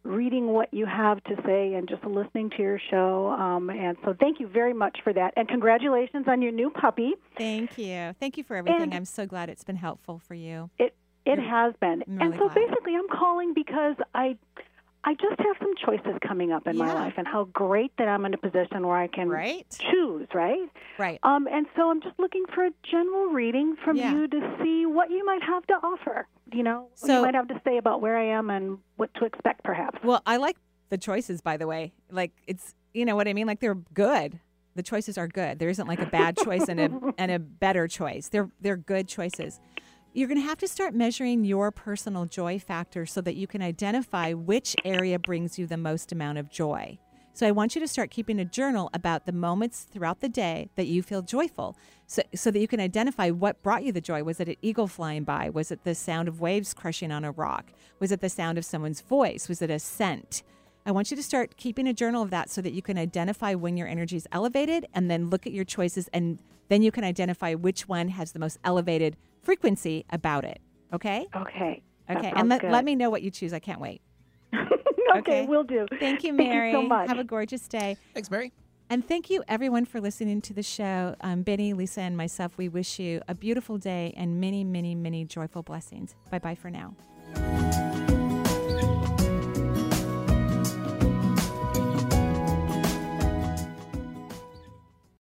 reading what you have to say and just listening to your show. Um, and so thank you very much for that. And congratulations on your new puppy. Thank you. Thank you for everything. And- I'm so glad it's been helpful for you. It it has been. I'm and so glad. basically I'm calling because I I just have some choices coming up in my life, and how great that I'm in a position where I can Right. choose, right? Right. Um, and so I'm just looking for a general reading from Yeah. you to see what you might have to offer. You know, what So- you might have to say about where I am and what to expect, perhaps. Well, I like the choices, by the way. Like it's, you know what I mean. Like they're good. The choices are good. There isn't like a bad choice and a and a better choice. They're they're good choices. You're going to have to start measuring your personal joy factor so that you can identify which area brings you the most amount of joy. So I want you to start keeping a journal about the moments throughout the day that you feel joyful so, so that you can identify what brought you the joy. Was it an eagle flying by? Was it the sound of waves crushing on a rock? Was it the sound of someone's voice? Was it a scent? I want you to start keeping a journal of that so that you can identify when your energy is elevated and then look at your choices and then you can identify which one has the most elevated frequency about it. Okay? Okay. Okay. And let, good. let me know what you choose. I can't wait. okay, we'll do. Thank you, Mary. Thank you Mary. so much. Have a gorgeous day. Thanks, Mary. And thank you, everyone, for listening to the show. Um, Benny, Lisa, and myself, we wish you a beautiful day and many, many, many joyful blessings. Bye bye for now.